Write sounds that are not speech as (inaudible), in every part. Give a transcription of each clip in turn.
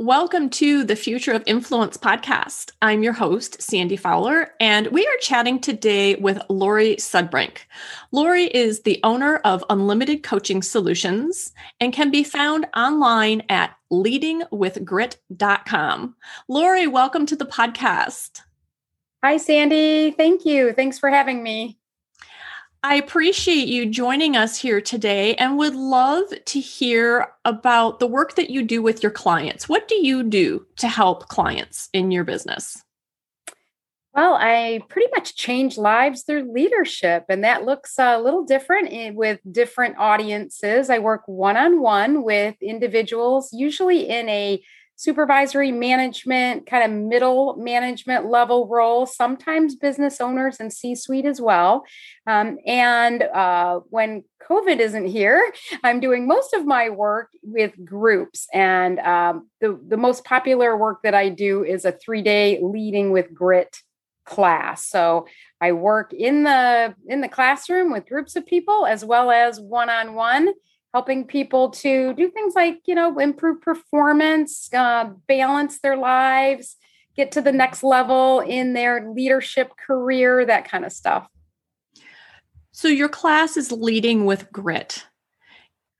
Welcome to the Future of Influence podcast. I'm your host, Sandy Fowler, and we are chatting today with Laurie Sudbrink. Laurie is the owner of Unlimited Coaching Solutions and can be found online at leadingwithgrit.com. Laurie, welcome to the podcast. Hi, Sandy. Thank you. Thanks for having me. I appreciate you joining us here today and would love to hear about the work that you do with your clients. What do you do to help clients in your business? Well, I pretty much change lives through leadership, and that looks a little different eh, with different audiences. I work one on one with individuals, usually in a supervisory management, kind of middle management level role, sometimes business owners and C suite as well. Um, and uh, when COVID isn't here, I'm doing most of my work with groups. And um, the, the most popular work that I do is a three day leading with grit class. So I work in the in the classroom with groups of people as well as one on one helping people to do things like you know improve performance uh, balance their lives get to the next level in their leadership career that kind of stuff. So your class is leading with grit.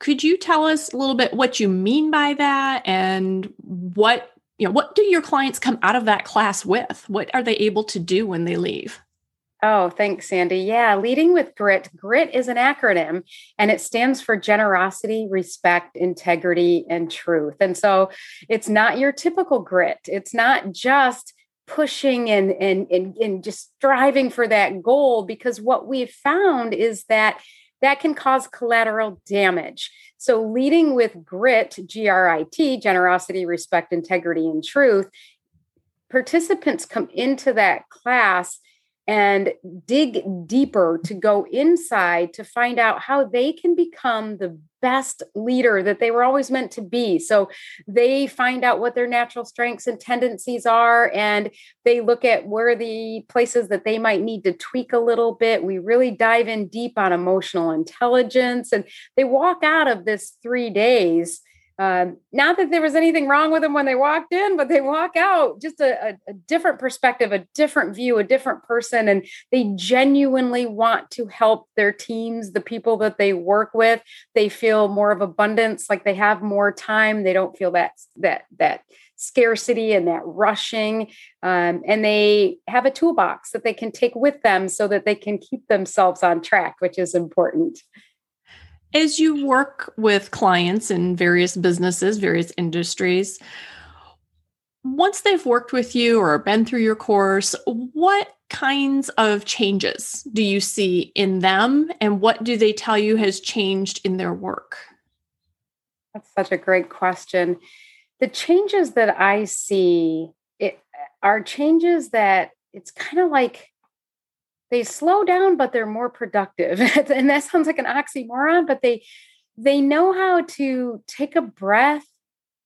Could you tell us a little bit what you mean by that and what you know what do your clients come out of that class with? What are they able to do when they leave Oh, thanks, Sandy. Yeah, leading with grit. Grit is an acronym and it stands for generosity, respect, integrity, and truth. And so it's not your typical grit. It's not just pushing and and and, and just striving for that goal because what we've found is that that can cause collateral damage. So leading with grit, G R I T, generosity, respect, integrity, and truth, participants come into that class and dig deeper to go inside to find out how they can become the best leader that they were always meant to be. So they find out what their natural strengths and tendencies are, and they look at where the places that they might need to tweak a little bit. We really dive in deep on emotional intelligence, and they walk out of this three days um, not that there was anything wrong with them when they walked in, but they walk out just a, a, a, different perspective, a different view, a different person, and they genuinely want to help their teams, the people that they work with. They feel more of abundance, like they have more time. They don't feel that that that scarcity and that rushing, um, and they have a toolbox that they can take with them so that they can keep themselves on track, which is important. As you work with clients in various businesses, various industries, once they've worked with you or been through your course, what kinds of changes do you see in them and what do they tell you has changed in their work? That's such a great question. The changes that I see it, are changes that it's kind of like they slow down but they're more productive. (laughs) And that sounds like an oxymoron but they they know how to take a breath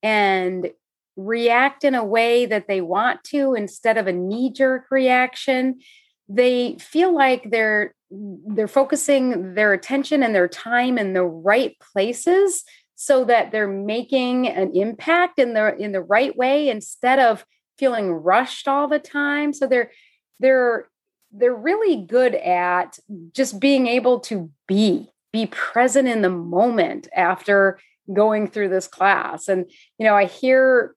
and react in a way that they want to instead of a knee jerk reaction. They feel like they're they're focusing their attention and their time in the right places so that they're making an impact in the in the right way instead of feeling rushed all the time. So they're they're they're really good at just being able to be be present in the moment after going through this class. And you know i hear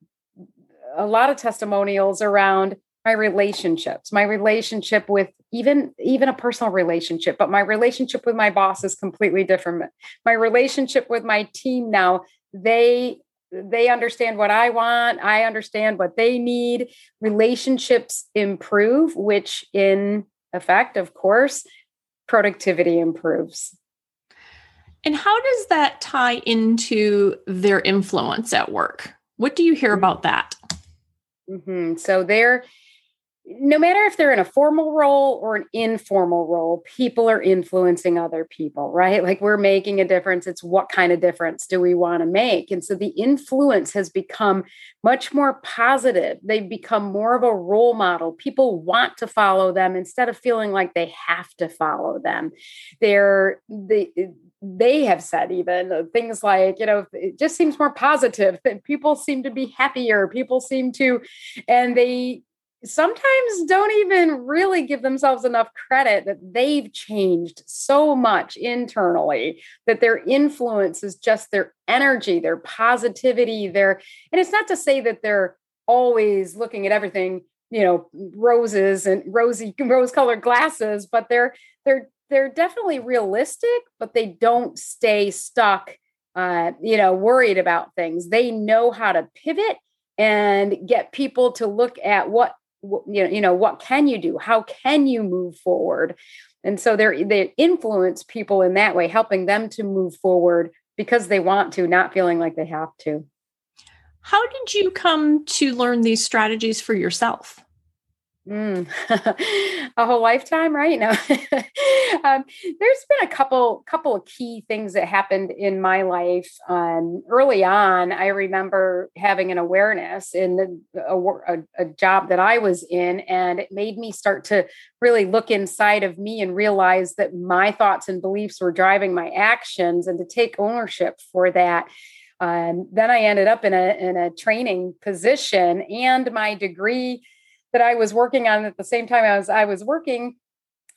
a lot of testimonials around my relationships my relationship with even even a personal relationship but my relationship with my boss is completely different. My relationship with my team now they they understand what i want i understand what they need relationships improve which in effect of course productivity improves and how does that tie into their influence at work what do you hear mm-hmm. about that mm-hmm. so they're no matter if they're in a formal role or an informal role, people are influencing other people, right? (laughs) Like we're making a difference. It's what kind of difference do we want to make? And so the influence has become much more positive. They've become more of a role model. People want to follow them instead of feeling like they have to follow them. They're they they have said even things like you know it just seems more positive (laughs) that people seem to be happier people seem to and they sometimes don't even really give themselves enough credit that they've changed so much internally that their influence is just their energy, their positivity, their and it's not to say that they're always looking at everything, you know, roses and rosy (laughs) rose colored glasses, but they're they're they're definitely realistic, but they don't stay stuck uh, you know, worried about things. They know how to pivot and get people to look at what you know, you know what can you do? How can you move forward? And so they they influence people in that way helping them to move forward because they want to not feeling like they have to. How did you come to learn these strategies for yourself Mm. (laughs) a whole lifetime, right? No, (laughs) um, there's been a couple couple of key things that happened in my life. Um, early on, I remember having an awareness in the, a, a, job that I was in, and it made me start to really look inside of me and realize that my thoughts and beliefs were driving my actions, and to take ownership for that. Um, then I ended up in a in a training position, and my degree that I was working on at the same time as I was working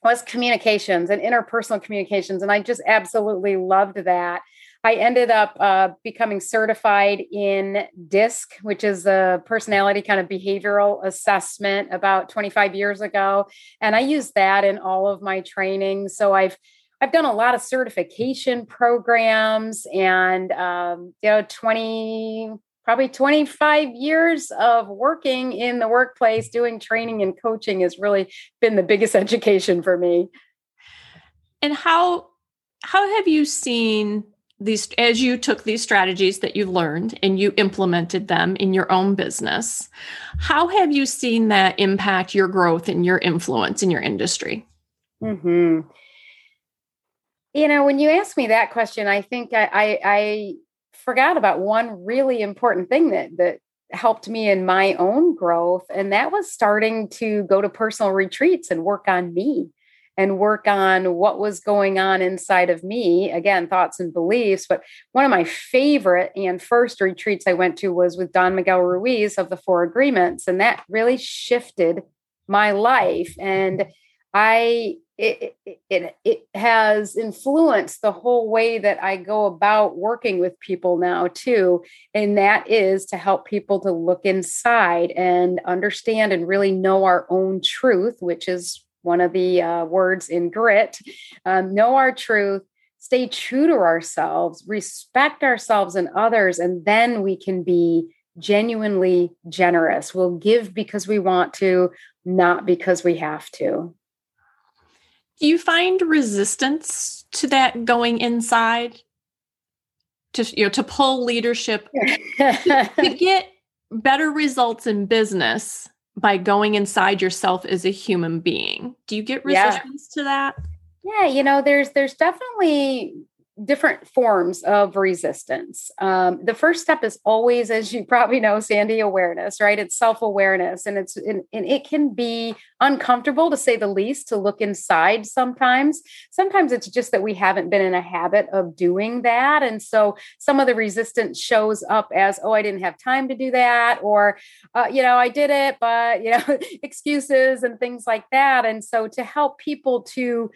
was communications and interpersonal communications. And I just absolutely loved that. I ended up uh, becoming certified in DISC, which is a personality kind of behavioral assessment about 25 years ago. And I use that in all of my training. So I've I've done a lot of certification programs and um, you know 20 probably 25 years of working in the workplace doing training and coaching has really been the biggest (laughs) education for me and how how have you seen these as you took these strategies that you learned and you implemented them in your own business how have you seen that impact your growth and your influence in your industry mm-hmm. you know when you ask me that question i think I, I, I forgot about one really important thing that that helped me in my own growth and that was starting to go to personal retreats and work on me and work on what was going on inside of me. Again thoughts and beliefs but one of my favorite and first retreats i went to was with don miguel ruiz of the four agreements and that really shifted my life and i it, it, it has influenced the whole way that I go about working with people now too and that is to help people to look inside and understand and really know our own truth which is one of the uh, words in grit. Um, know our truth stay true to ourselves respect ourselves and others and then we can be genuinely generous. We'll give because we want to not because we have to do you find resistance to that going inside? To you know to pull leadership to, to get better results in business by going inside yourself as a human being? Do you get resistance yeah. to that? Yeah you know there's there's definitely different forms of resistance. Um, the first step is always, as you probably know, Sandy, awareness, right? It's self awareness, and it's and, and, it can be uncomfortable to say the least to look inside. Sometimes, sometimes it's just that we haven't been in a habit of doing that, and so some of the resistance shows up as, "Oh, I didn't have time to do that," or, uh, you know, I did it, but you know, (laughs) excuses and things like that. And so, to help people to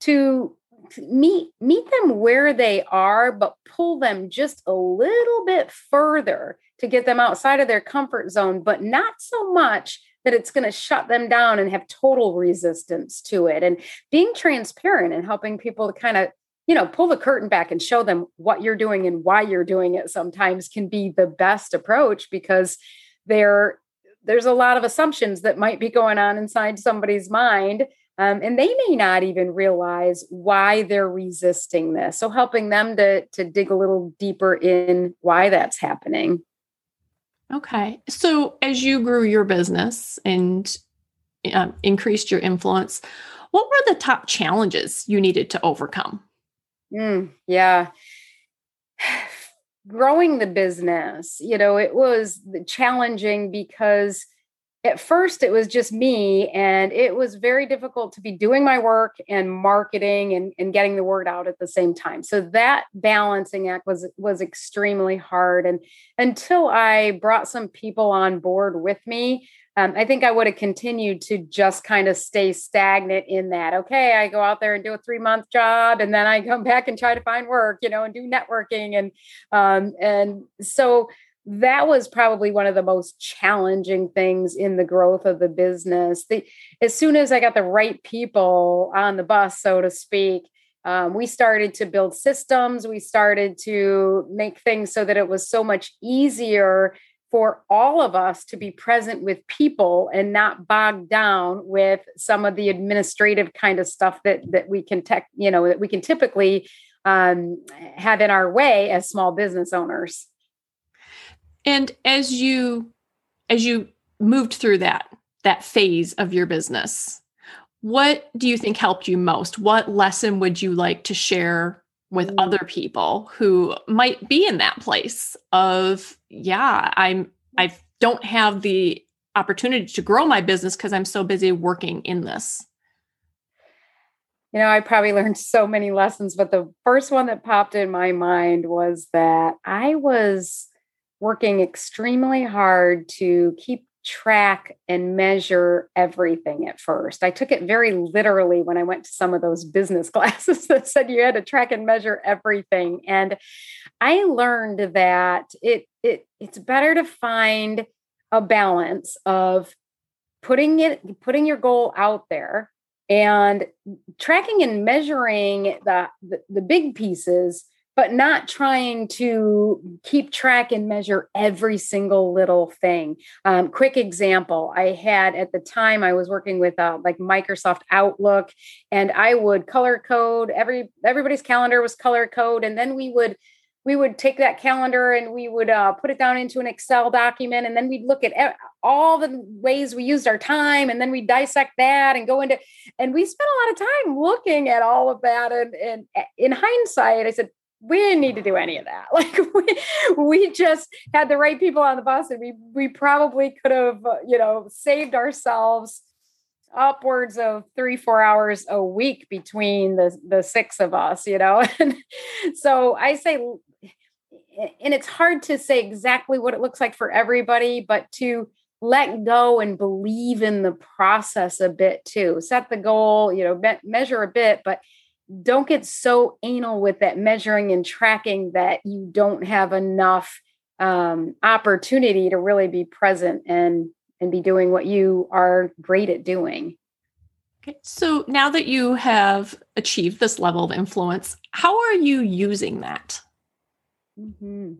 to meet meet them where they are but pull them just a little bit further to get them outside of their comfort zone but not so much that it's going to shut them down and have total resistance to it. And being transparent and helping people to kind of you know pull the curtain back and show them what you're doing and why you're doing it sometimes can be the best approach because there there's a lot of assumptions that might be going on inside somebody's mind um, and they may not even realize why they're resisting this. So helping them to to dig a little deeper in why that's happening. Okay. So as you grew your business and um, increased your influence. What were the top challenges you needed to overcome? Mm, yeah. (sighs) Growing the business, you know, it was challenging because at first it was just me and it was very difficult to be doing my work and marketing and, and getting the word out at the same time so that balancing act was was extremely hard and until i brought some people on board with me um, I think I would have continued to just kind of stay stagnant in that. Okay, I go out there and do a three month job, and then I come back and try to find work, you know, and do networking, and um, and so that was probably one of the most challenging things in the growth of the business. The, as soon as I got the right people on the bus, so to speak, um, we started to build systems. We started to make things so that it was so much easier for all of us to be present with people and not bogged down with some of the administrative kind of stuff that that we can tech, you know, that we can typically um, have in our way as small business owners. And as you as you moved through that that phase of your business, what do you think helped you most? What lesson would you like to share with mm. other people who might be in that place of yeah i'm i don't have the opportunity to grow my business because i'm so busy working in this you know i probably learned so many lessons but the first one that popped in my mind was that i was working extremely hard to keep track and measure everything at first. I took it very literally when I went to some of those business (laughs) classes that said you had to track and measure everything. And I learned that it it it's better to find a balance of putting it putting your goal out there and tracking and measuring the, the, the big pieces but not trying to keep track and measure every single little thing. Um, quick example I had at the time I was working with uh, like Microsoft Outlook, and I would color code every everybody's calendar was color code, and then we would we would take that calendar and we would uh, put it down into an Excel document, and then we'd look at all the ways we used our time, and then we dissect that and go into. And we spent a lot of time looking at all of that. And, and in hindsight, I said, we didn't need to do any of that. (laughs) Like we, we just had the right people on the bus and we we probably could have, you know, saved ourselves upwards of three, four hours a week between the the six of us, you know. (laughs) And so I say and it's hard to say exactly what it looks like for everybody, but to let go and believe in the process a bit too. Set the goal, you know, me- measure a bit, but don't get so anal with that measuring and tracking that you don't have enough um, opportunity to really be present and and be doing what you are great at doing. Okay. So now that you have achieved this level of influence, how are you using that? Mm-hmm.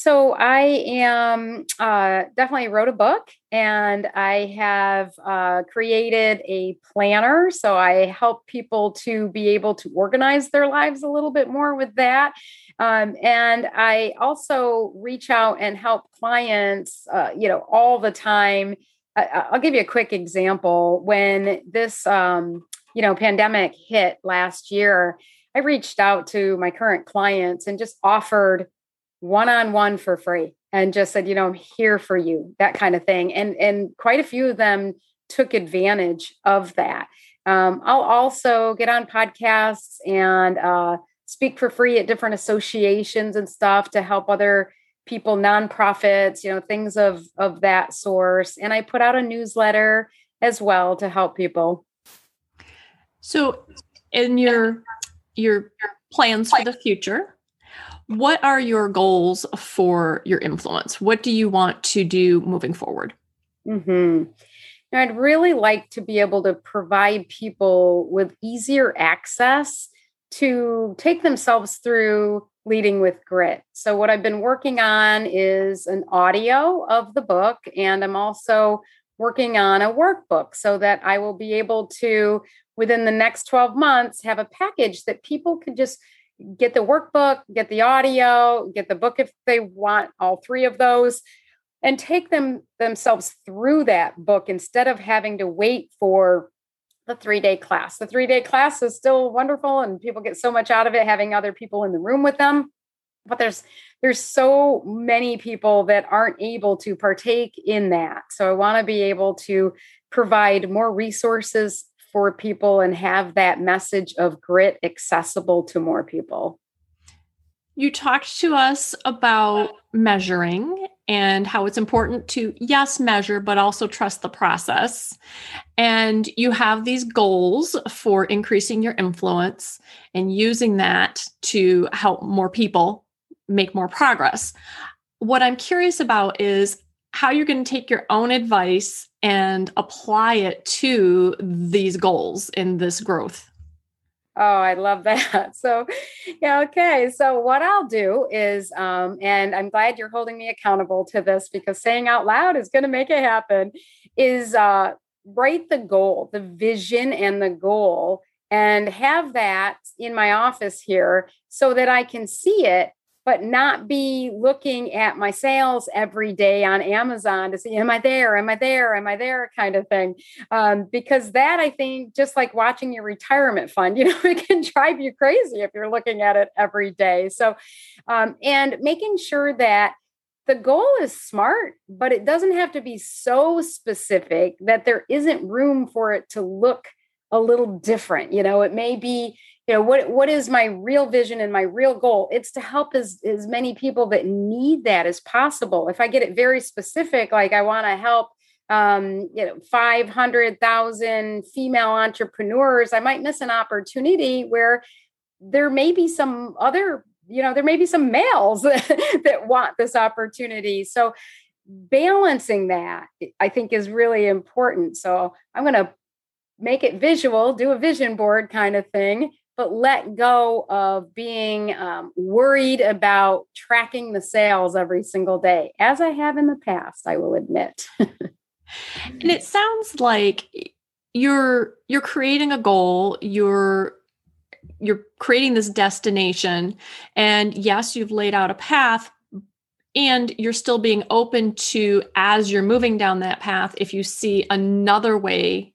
So I am uh, definitely wrote a book and I have uh, created a planner. So I help people to be able to organize their lives a little bit more with that. Um, and I also reach out and help clients, uh, you know, all the time. I, will give you a quick example. When this, um, you know, pandemic hit last year, I reached out to my current clients and just offered one on one for free and just said, you know, I'm here for you, that kind of thing. And and quite a few of them took advantage of that. Um, I'll also get on podcasts and uh, speak for free at different associations and stuff to help other people, nonprofits, you know, things of of that source. And I put out a newsletter as well to help people. So, in your your plans for the future, what are your goals for your influence? What do you want to do moving forward? Mm-hmm. I'd really like to be able to provide people with easier access to take themselves through leading with grit. So, what I've been working on is an audio of the book, and I'm also working on a workbook so that I will be able to, within the next 12 months, have a package that people can just get the workbook, get the audio, get the book if they want all three of those. and take them themselves through that book instead of having to wait for the three day class. The three day class is still wonderful and people get so much out of it having other people in the room with them. But there's there's so many people that aren't able to partake in that. So I want to be able to provide more resources for people and have that message of grit accessible to more people. You talked to us about measuring and how it's important to, yes, measure, but also trust the process. And you have these goals for increasing your influence and using that to help more people make more progress. What I'm curious about is how you're going to take your own advice and apply it to these goals in this growth. Oh, I love that. (laughs) So, yeah, okay. So, what I'll do is, um, and I'm glad you're holding me accountable to this because saying out loud is going to make it happen, is uh, write the goal, the vision and the goal, and have that in my office here so that I can see it but not be looking at my sales every day on Amazon to see, am I there? Am I there? Am I there? kind of thing. Um, because that, I think, just like watching your retirement fund, (laughs) you know, it can drive you crazy if you're looking at it every day. So, um, and making sure that the goal is smart, but it doesn't have to be so specific that there isn't room for it to look a little different. You know, it may be you know what what is my real vision and my real goal? It's to help as as many people that need that as possible. If i get it very specific like i want to help um, you know 500,000 female entrepreneurs i might miss an opportunity where there may be some other you know there may be some males (laughs) that want this opportunity. So balancing that i think is really important. So i'm going to make it visual do a vision board kind of thing but let go of being um, worried about tracking the sales every single day, as I have in the past, I will admit. (laughs) and it sounds like you're you're creating a goal, you're you're creating this destination and yes, you've laid out a path, and you're still being open to as you're moving down that path if you see another way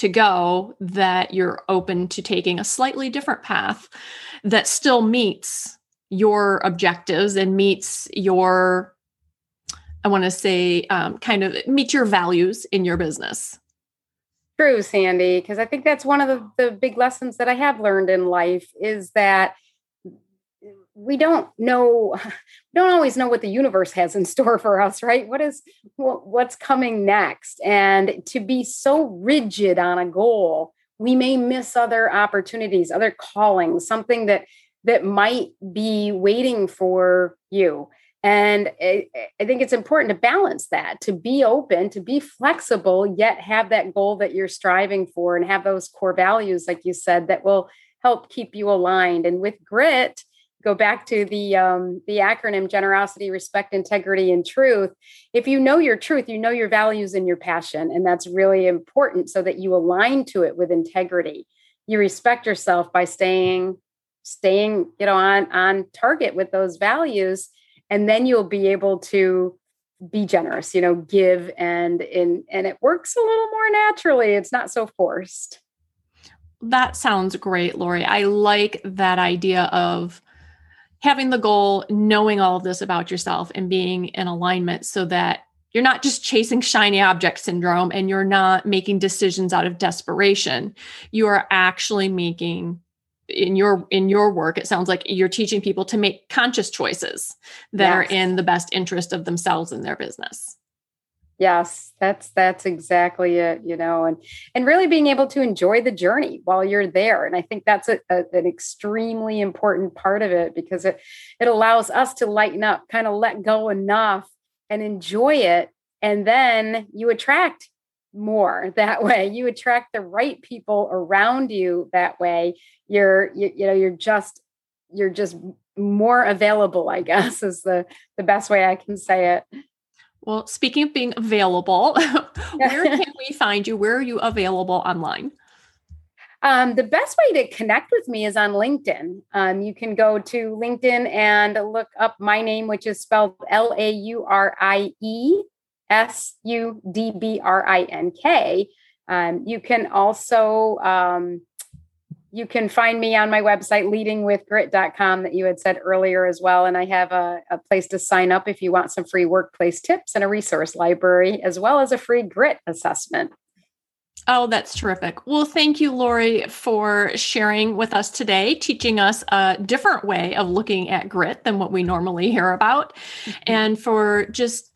to go that you're open to taking a slightly different path that still meets your objectives and meets your i want to say um, kind of meet your values in your business. True sandy because i think that's one of the, the big lessons that i have learned in life is that we don't know we (laughs) don't always know what the universe has in (laughs) store for us right? What is what's coming next? And to be so rigid on a goal we may miss other opportunities other callings something that that might be waiting for you. And I, I think it's important to balance that to be open to be flexible yet have that goal that you're striving for and have those core values like you said that will help keep you aligned. And with grit go back to the um, the acronym generosity respect integrity and truth. If you know your truth you know your values and your passion and that's really important so that you align to it with integrity. You respect yourself by staying staying you know on on target with those values and then you'll be able to be generous you know give and and and it works a little more naturally. It's not so forced. That sounds great laurie. I like that idea of having the goal, knowing all of this about yourself and being in alignment so that you're not just chasing shiny object syndrome and you're not making decisions out of desperation. You are actually making in your in your work it sounds like you're teaching people to make conscious choices that yes. are in the best interest of themselves and their business yes that's that's exactly it you know and and really being able to enjoy the journey while you're there and i think that's a, a, an extremely important part of it because it it allows us to lighten up kind of let go enough and enjoy it and then you attract more (laughs) that way. You attract the right people around you that way. You're you, you know you're just you're just more available i (laughs) guess is the the best way i can say it well, speaking of being available, (laughs) where (laughs) can we find you? Where are you available online? Um, the best way to connect with me is on LinkedIn. Um, you can go to LinkedIn and look up my name, which is spelled L A U R I E S U D B R I N K. Um, you can also um, you can find me on my website leadingwithgrit.com that you had said earlier as well and i have a, a, place to sign up if you want some free workplace tips and a resource library as well as a free grit assessment Oh, that's terrific. Well, thank you, Laurie, for sharing with us today, teaching us a different way of looking at grit than what we normally hear about, mm-hmm. and for just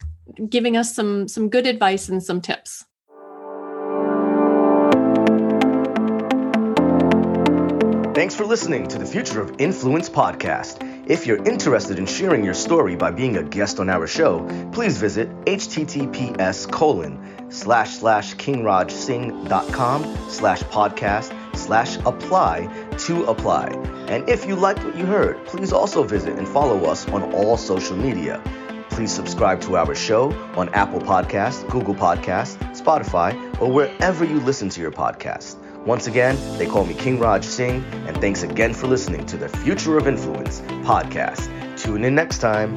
giving us some some good advice and some tips. Thanks for listening to the Future of Influence podcast. If you're interested in sharing your story by being a guest on our show, please visit https colon slash slash kingrajsingh.com slash podcast slash apply to apply. And if you liked what you heard, please also visit and follow us on all social media. Please subscribe to our show on Apple Podcasts, Google Podcasts, Spotify, or wherever you listen to your podcast. Once again, they call me King Raj Singh, and thanks again for listening to the Future of Influence podcast. Tune in next time.